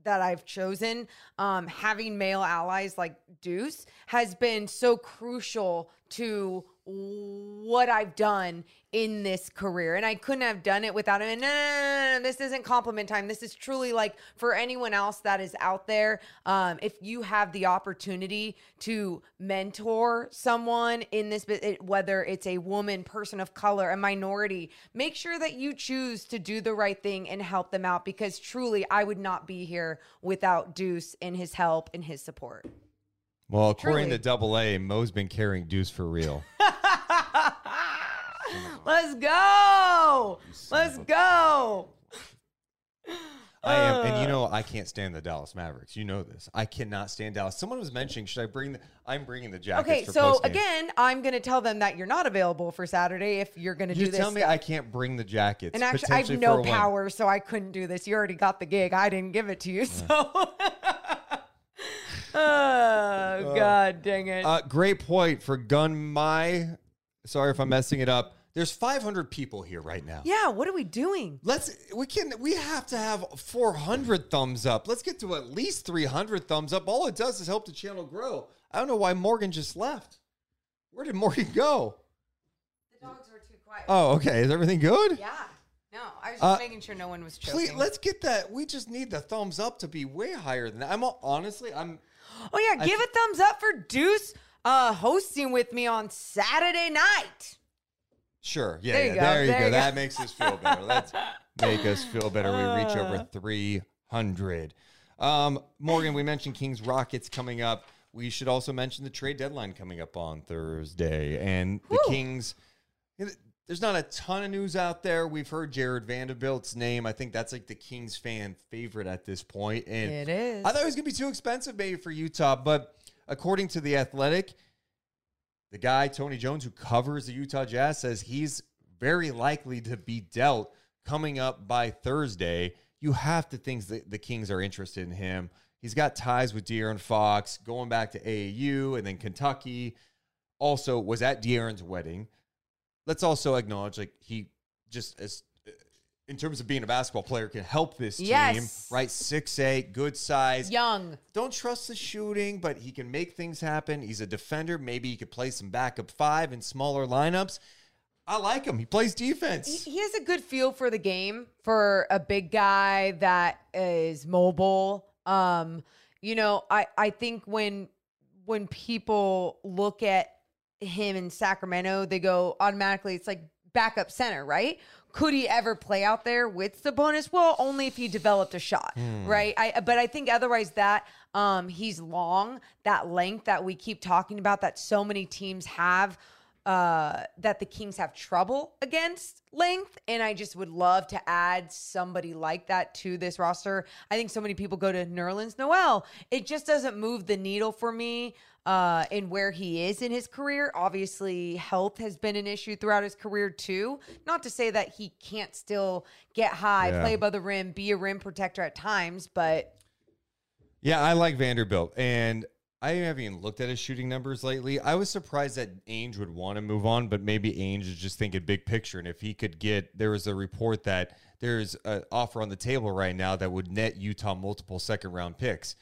that I've chosen, um, having male allies like Deuce has been so crucial to what I've done in this career. And I couldn't have done it without him. And no, no, no, no, this isn't compliment time. This is truly like for anyone else that is out there. Um, if you have the opportunity to mentor someone in this, whether it's a woman, person of color, a minority, make sure that you choose to do the right thing and help them out because truly I would not be here without Deuce and his help and his support. Well, according Truly. to Double A, Mo's been carrying Deuce for real. Let's go. Let's go. I am, and you Uh. know I can't stand the Dallas Mavericks. You know this. I cannot stand Dallas. Someone was mentioning, should I bring the? I'm bringing the jackets. Okay, for so postgame. again, I'm going to tell them that you're not available for Saturday if you're going to do you this. tell me stuff. I can't bring the jackets. and actually, I have no for a win. power, so I couldn't do this. You already got the gig. I didn't give it to you, so. oh, God dang it. Uh, great point for Gun My. Sorry if I'm messing it up. There's 500 people here right now. yeah, what are we doing? Let's we can we have to have 400 thumbs up. Let's get to at least 300 thumbs up. All it does is help the channel grow. I don't know why Morgan just left. Where did Morgan go? The dogs were too quiet. Oh, okay. Is everything good? Yeah. No, I was just Uh, making sure no one was choking. Please, let's get that. We just need the thumbs up to be way higher than that. I'm honestly, I'm. Oh yeah, give th- a thumbs up for Deuce uh, hosting with me on Saturday night. Sure. Yeah. There you yeah, go, There you there go. you go. That makes us feel better. Let's make us feel better. We reach Uh. over 300. Um, Morgan, we mentioned Kings Rockets coming up. We should also mention the trade deadline coming up on Thursday. And the Kings, there's not a ton of news out there. We've heard Jarred Vanderbilt's name. I think that's like the Kings fan favorite at this point. And It is. I thought it was going to be too expensive maybe for Utah. But according to The Athletic, the guy, Tony Jones, who covers the Utah Jazz, says he's very likely to be dealt coming up by Thursday. You have to think that the Kings are interested in him. He's got ties with De'Aaron Fox, going back to AAU and then Kentucky. Also, was at De'Aaron's wedding. Let's also acknowledge, like he just as in terms of being a basketball player, can help this team. Yes. Right, six eight, good size Young. don't trust the shooting, but he can make things happen. He's a defender. Maybe he could play some backup five in smaller lineups. I like him. He plays defense. He, he has a good feel for the game for a big guy that is mobile. Um, you know, I I think when when people look at him in Sacramento, they go automatically it's like backup center, right? Could he ever play out there with Sabonis? Well, only if he developed a shot, right? I but I think otherwise that um he's long, that length that we keep talking about that so many teams have uh, that the Kings have trouble against length. And I just would love to add somebody like that to this roster. I think so many people go to Nerlens Noel. It just doesn't move the needle for me uh, in where he is in his career. Obviously, health has been an issue throughout his career, too. Not to say that he can't still get high, Yeah. play above the rim, be a rim protector at times, but Yeah, I like Vanderbilt. And I haven't even looked at his shooting numbers lately. I was surprised that Ainge would want to move on, but maybe Ainge is just thinking big picture. And if he could get, there was a report that there's an offer on the table right now that would net Utah multiple second round picks.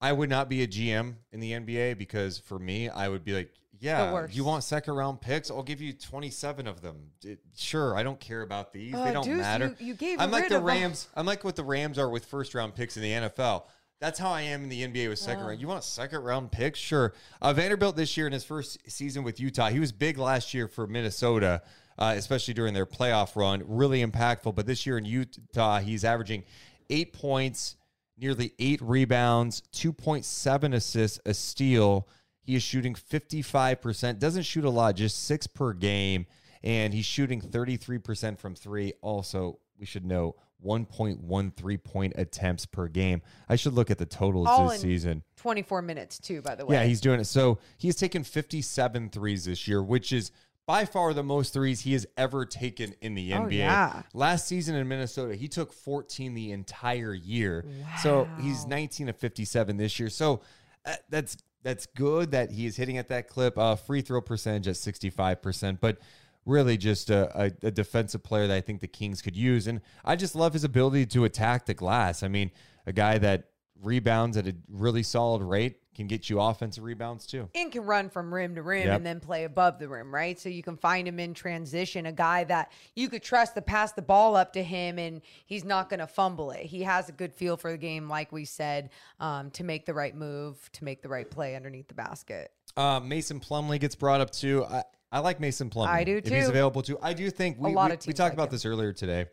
I would not be a GM in the NBA because for me, I would be like, yeah, you want second round picks? I'll give you 27 of them. It- sure, I don't care about these. Uh, they don't Deuce, matter. you- you gave I'm like the Rams. I'm like what the Rams are with first round picks in the NFL. That's how I am in the NBA with second round. You want a second round pick? Sure. Uh, Vanderbilt this year in his first season with Utah, he was big last year for Minnesota, uh, especially during their playoff run. Really impactful. But this year in Utah, he's averaging eight points, nearly eight rebounds, 2.7 assists, a steal. He is shooting 55%. Doesn't shoot a lot, just six per game. And he's shooting 33% from three. Also, we should know 1.13 point attempts per game. I should look at the totals all this season. 24 minutes, too, by the way. Yeah, he's doing it. So he's taken 57 threes this year, which is by far the most threes he has ever taken in the Oh, NBA. yeah. Last season in Minnesota, he took 14 the entire year. So he's 19 of 57 this year. So uh, that's that's good that he is hitting at that clip. Uh, free throw percentage at 65%, but really just a, a, a defensive player that I think the Kings could use. And I just love his ability to attack the glass. I mean, a guy that rebounds at a really solid rate can get you offensive rebounds too. and can run from rim to rim Yep. and then play above the rim, right? So you can find him in transition, a guy that you could trust to pass the ball up to him and he's not going to fumble it. He has a good feel for the game, like we said, um, to make the right move, to make the right play underneath the basket. Uh, Mason Plumlee gets brought up too. I, I like Mason Plumlee. I do, too. If he's available too. I do think we, lot we, of we talked like about him. this earlier today.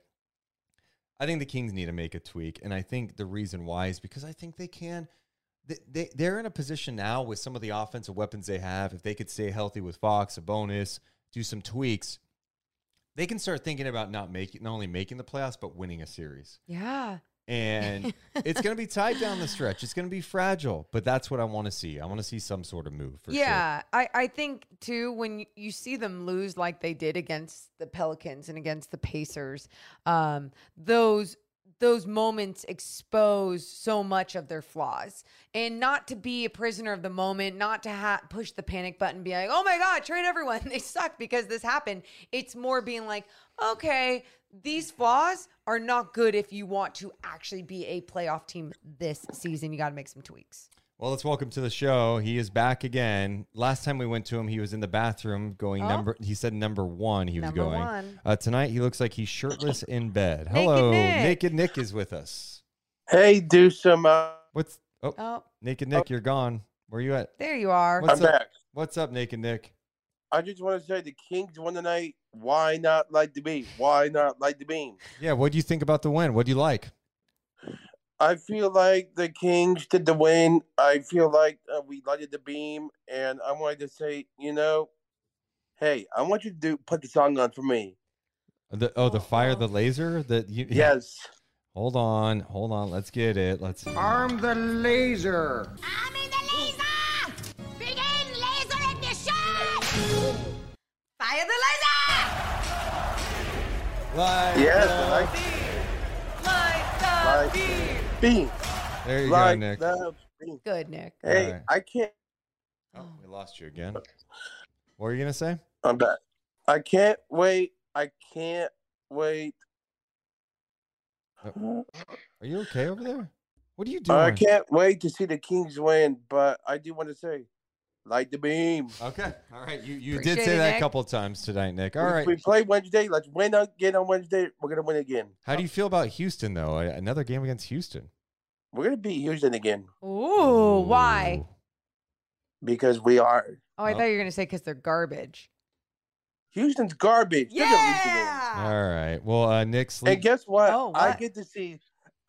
I think the Kings need to make a tweak. And I think the reason why is because I think they can. They, they, they're in a position now with some of the offensive weapons they have. If they could stay healthy with Fox, Sabonis, do some tweaks, they can start thinking about not making not only making the playoffs, but winning a series. Yeah. And it's going to be tight down the stretch. It's going to be fragile, but that's what I want to see. I want to see some sort of move for sure. yeah, I, I think too when you, you see them lose like they did against the Pelicans and against the Pacers, um, those those moments expose so much of their flaws, and not to be a prisoner of the moment, not to ha- push the panic button, be like, oh my god, trade everyone, they suck because this happened. It's more being like, okay, these flaws are not good if you want to actually be a playoff team this season. You got to make some tweaks. Well, let's welcome to the show. He is back again. Last time we went to him, he was in the bathroom going Oh. number. He said number one. He was Number going. one. Uh, tonight, he looks like he's shirtless in bed. Naked Hello, Nick. naked Nick is with us. Hey, do some. Uh, What's oh, Oh, naked Nick? You're gone. Where you at? there you are. What's I'm up? back. What's up, naked Nick? I just want to say the Kings won tonight. Why not like the beam? Why not like the beam? Yeah, what do you think about the win? What do you like? I feel like the Kings did the win. I feel like uh, we lighted the beam, and I wanted to say, you know, hey, I want you to do put the song on for me. The, oh, the fire, the laser. That you. Yes. Hold on, hold on. Let's get it. Let's. Arm the laser. I'm in the laser! Begin laser ignition! Fire the laser! Light Yes. The- like Light Light. the beam. beam. There you Like go, Nick. the beam. Good, Nick. Hey, Alright. I can't. Oh, we lost you again. What are you gonna say? I'm back. I can't wait. I can't wait. Oh. Are you okay over there? What are you doing? I can't wait to see the Kings win, but I do want to say, light the beam. Okay. All right. You you did say it, that a Nick. couple of times tonight, Nick. All We- right. We play Wednesday. Let's win again on Wednesday. We're gonna win again. How do you feel about Houston though? Another game against Houston. We're gonna beat Houston again Ooh, why? Because we are. Oh, I Oh. thought you were gonna say because they're garbage. Houston's garbage. They're gonna lose again. Yeah. All right. Well, uh, Nick, sleep. And guess what? Oh, I what? get to see.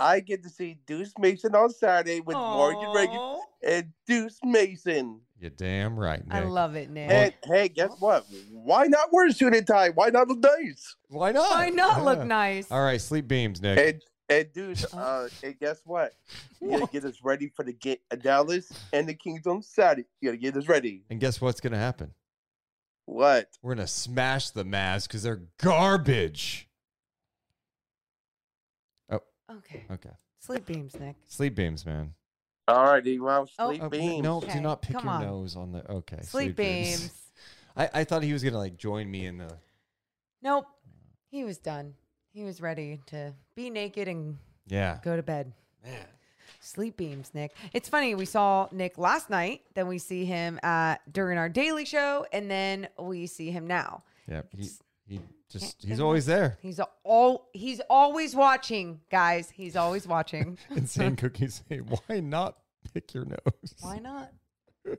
I get to see Deuce Mason on Saturday with Morgan Ragan Aw. and Deuce Mason. You're damn right, Nick. I love it, Nick. And hey, guess what? Why not wear a suit and tie? Why not look nice? Why not? Why not look nice? All right. Sleep beams, Nick. And and dude, uh, and guess what? You gotta get us ready for the get game Dallas and the Kings on Saturday. You gotta get us ready. And guess what's gonna happen? What? We're gonna smash the Mavs because they're garbage. Oh. Okay. Okay. Sleep beams, Nick. Sleep beams, man. All right, do you want sleep Oh, beams? no, Okay, do not pick come your on. nose on the. Okay. Sleep beams. I, I thought he was gonna like join me in the. Nope. He was done. He was ready to be naked and Yeah. go to bed. Man. Sleep beams, Nick. It's funny. We saw Nick last night. Then we see him at during our daily show, and then we see him now. Yeah. He It's- he just he's always there. He's all. He's always watching, guys. He's always watching. Insane cookies say, why not pick your nose? Why not?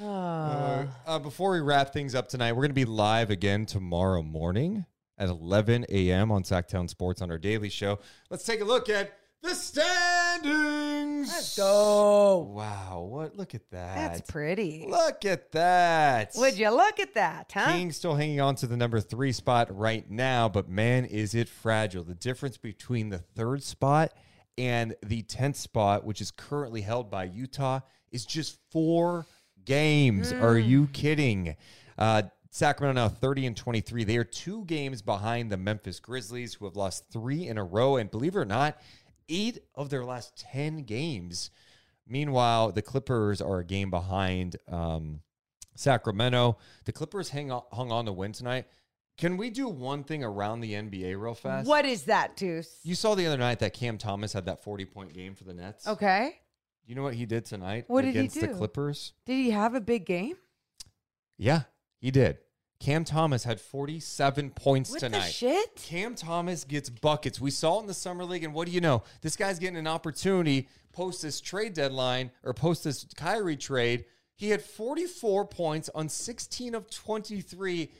Uh, Uh, uh, before we wrap things up tonight, we're going to be live again tomorrow morning at 11 a.m. on Sactown Sports on our daily show. Let's take a look at the standings. let's go. Wow, what? Look at that. That's pretty. Look at that. Would you look at that, huh? Kings still hanging on to the number three spot right now, but man, is it fragile. The difference between the third spot and the 10th spot, which is currently held by Utah, is just four games. Are you kidding? Uh, Sacramento now 30 and 23. They are two games behind the Memphis Grizzlies, who have lost three in a row. And believe it or not, eight of their last 10 games. Meanwhile, the Clippers are a game behind um, Sacramento. The Clippers hang on, hung on to win tonight. Can we do one thing around the NBA real fast? What is that, Deuce? You saw the other night that Cam Thomas had that 40 point game for the Nets. Okay. You know what he did tonight What did he against the? Clippers? Did he have a big game? Yeah, he did. Cam Thomas had 47 points What tonight. the shit? Cam Thomas gets buckets. We saw it in the summer league, and what do you know? This guy's getting an opportunity post this trade deadline or post this Kyrie trade. He had 44 points on 16 of 23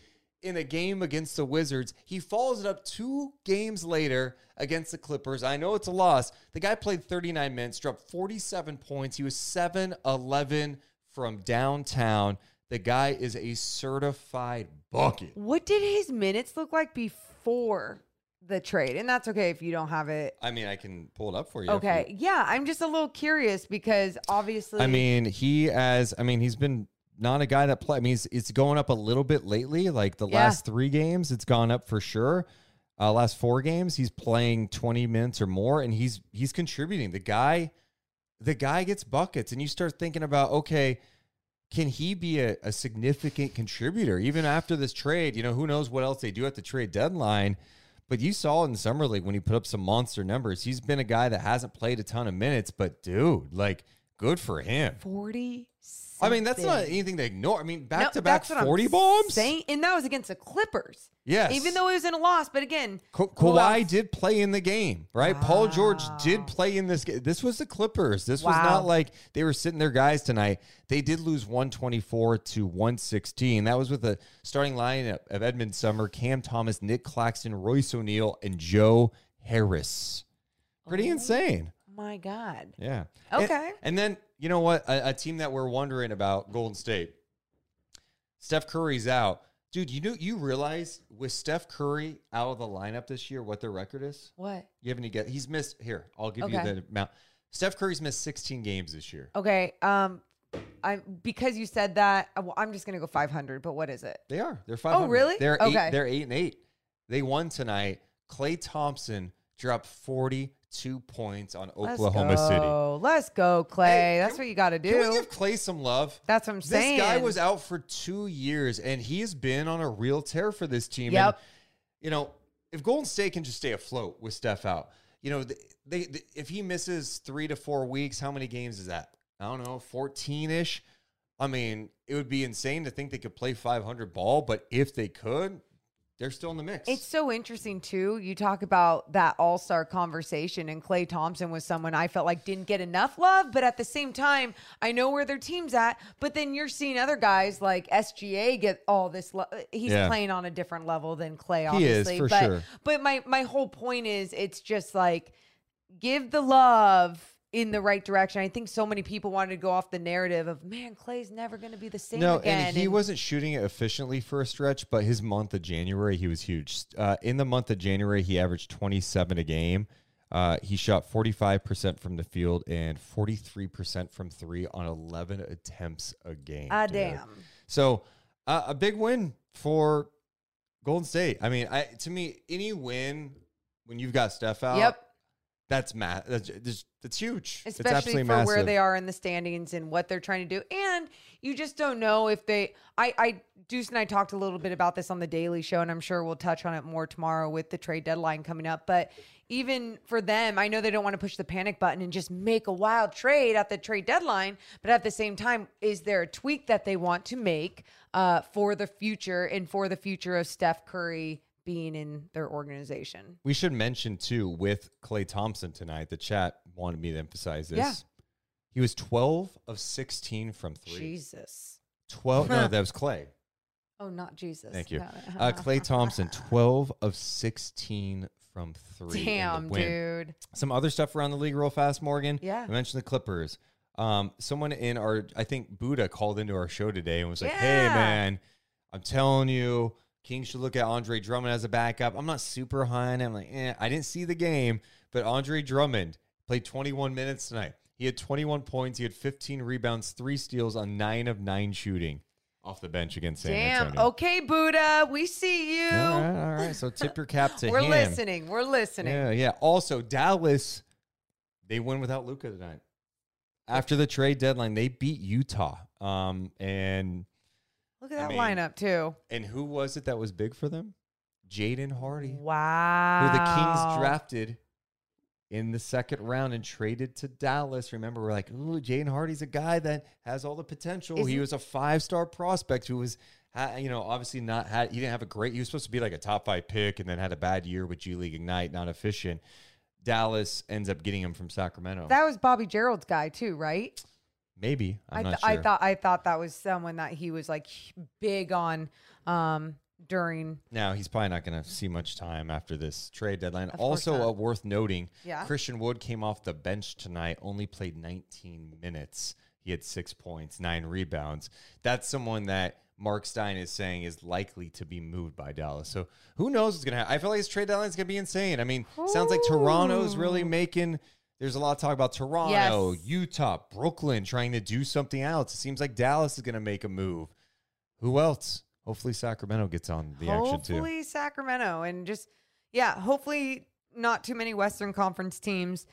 in a game against the Wizards. He follows it up two games later against the Clippers. I know it's a loss. The guy played 39 minutes, dropped 47 points. He was 7 11 from downtown. The guy is a certified bucket. What did his minutes look like before the trade? And that's okay if you don't have it. I mean, I can pull it up for you. if you- Okay. Yeah, I'm just a little curious because obviously I mean, he has, I mean, he's been not a guy that play. I mean, it's, it's going up a little bit lately. Like the Yeah. last three games, it's gone up for sure. Uh, last four games, he's playing twenty minutes or more, and he's he's contributing. The guy, the guy gets buckets, and you start thinking about okay, can he be a, a significant contributor even after this trade? You know, who knows what else they do at the trade deadline. But you saw in summer league when he put up some monster numbers. He's been a guy that hasn't played a ton of minutes, but dude, like good for him. 40. I mean, that's not anything to ignore. I mean, back to back that's what I'm 40 bombs. Saying, and that was against the Clippers. Yes. Even though it was in a loss, but again, Ka- who Kawhi else? did play in the game, right? Paul George did play in this game. This was the Clippers. This was Wow. not like they were sitting their guys tonight. They did lose 124 to 116. That was with a starting lineup of Edmond Sumner, Cam Thomas, Nic Claxton, Royce O'Neale, and Joe Harris. Pretty oh insane. My God. Yeah. And- Okay. And, then, you know what? A, a team that we're wondering about, Golden State. Steph Curry's out. Dude, you know you realize with Steph Curry out of the lineup this year what their record is? What? You have any guess? He's missed here. I'll give you Okay. the amount. Steph Curry's missed 16 games this year. Okay. Um, I because you said that, uh, well, I'm just gonna go 500. But what is it? They are. They're 500. Oh, really? They're Okay. eight. They're eight and eight. They won tonight. Klay Thompson dropped 42 points on Oklahoma Let's City. Let's go, Klay. That's what you got to do. Can we give Klay some love? That's what I'm saying. This guy was out for two years, and he has been on a real tear for this team. Yep. And, you know, if Golden State can just stay afloat with Steph out, you know, they, they, they- if he misses three to four weeks, how many games is that? I don't know, fourteen ish. I mean, it would be insane to think they could play 500 ball, but if they could, they're still in the mix. It's so interesting too. You talk about that All Star conversation, and Klay Thompson was someone I felt like didn't get enough love, but at the same time, I know where their team's at. But then you're seeing other guys like SGA get all this. Lo- He's Yeah. playing on a different level than Klay, He is, obviously. for but sure. but my my whole point is, it's just like give the love in the right direction. I think so many people wanted to go off the narrative of man, Klay's never going to be the same No, again. and he wasn't shooting it efficiently for a stretch, but his month of January, he was huge. Uh, in the month of January, he averaged 27 a game. Uh, he shot 45% from the field and 43% from three on 11 attempts a game. Ah, dude. damn. So uh, a big win for Golden State. I mean, I to me, any win when you've got Steph out, Yep. That's ma- that's, that's, that's huge. it's especially for where they are in the standings and what they're trying to do. And you just don't know if they. I, I, Deuce and I talked a little bit about this on the Daily Show, and I'm sure we'll touch on it more tomorrow with the trade deadline coming up. But even for them, I know they don't want to push the panic button and just make a wild trade at the trade deadline. But at the same time, is there a tweak that they want to make uh, for the future and for the future of Steph Curry being in their organization? We should mention too with Klay Thompson tonight. The chat wanted me to emphasize this. Yeah. He was 12 of 16 from three. Jesus. 12. No, that was Klay. Oh, not Jesus. Thank you. No. Uh, Klay Thompson, 12 of 16 from three. Damn, dude. Some other stuff around the league, real fast, Morgan. Yeah. I mentioned the Clippers. Um, someone in our, I think Buddha called into our show today and was like, "Hey, man, I'm telling you, Kings should look at Andre Drummond as a backup." I'm not super high on him. Like, eh, I didn't see the game, but Andre Drummond played 21 minutes tonight. He had 21 points. He had 15 rebounds, three steals on nine of nine shooting off the bench against San Damn. Antonio. Okay, Buddha, we see you. All right, all right. So tip your cap to We're him. listening. We're listening. Yeah, yeah. Also, Dallas, they win without Luka tonight. After the trade deadline, they beat Utah. Um, and Look at I that mean, lineup too. and who was it that was big for them? Jaden Hardy, Wow. who the Kings drafted in the second round and traded to Dallas. Remember, we're like, ooh, Jaden Hardy's a guy that has all the potential. he Isn't- was a five star prospect who was, you know, obviously not had. He didn't have a great. He was supposed to be like a top five pick, and then had a bad year with G League Ignite, not efficient. Dallas ends up getting him from Sacramento. That was Bobby Gerald's guy too, right? Maybe I'm I, not sure. I thought I thought that was someone that he was like big on um during Now he's probably not going to see much time after this trade deadline. Of course also, not. uh, worth noting, Yeah. Christian Wood came off the bench tonight, only played 19 minutes. He had six points, nine rebounds. That's someone that Marc Stein is saying is likely to be moved by Dallas. So who knows what's going to happen? I feel like this trade deadline is going to be insane. I mean, sounds like Toronto's really making. There's a lot of talk about Toronto, Yes. Utah, Brooklyn trying to do something else. It seems like Dallas is going to make a move. Who else? Hopefully Sacramento gets on the action too. hopefully Sacramento and just yeah, hopefully not too many Western Conference teams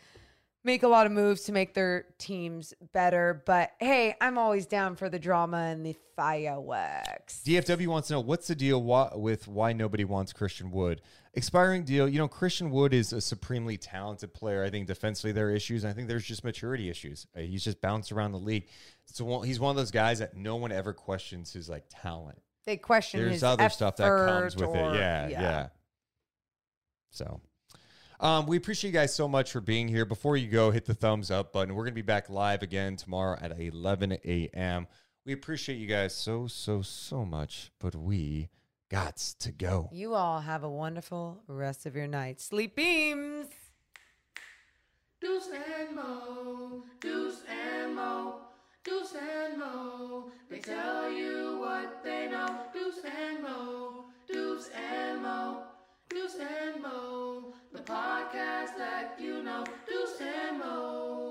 make a lot of moves to make their teams better. But hey, I'm always down for the drama and the fireworks. DFW wants to know what's the deal why, with why nobody wants Christian Wood. Expiring deal. You know, Christian Wood is a supremely talented player. I think defensively there are issues. I think there's just maturity issues. Uh, he's just bounced around the league. So one- he's one of those guys that no one ever questions his like talent. They question There's his other stuff that comes with or- it. Yeah, yeah. So, um, we appreciate you guys so much for being here. Before you go, hit the thumbs up button. We're gonna be back live again tomorrow at 11 a.m. We appreciate you guys so so so much, but we gots to go. You all have a wonderful rest of your night. Sleep beams. Deuce and Mo, Deuce and Mo, Deuce and Mo. They tell you what they know. Deuce and Mo, Deuce and Mo, Deuce and Mo. The podcast that you know. Deuce and Mo.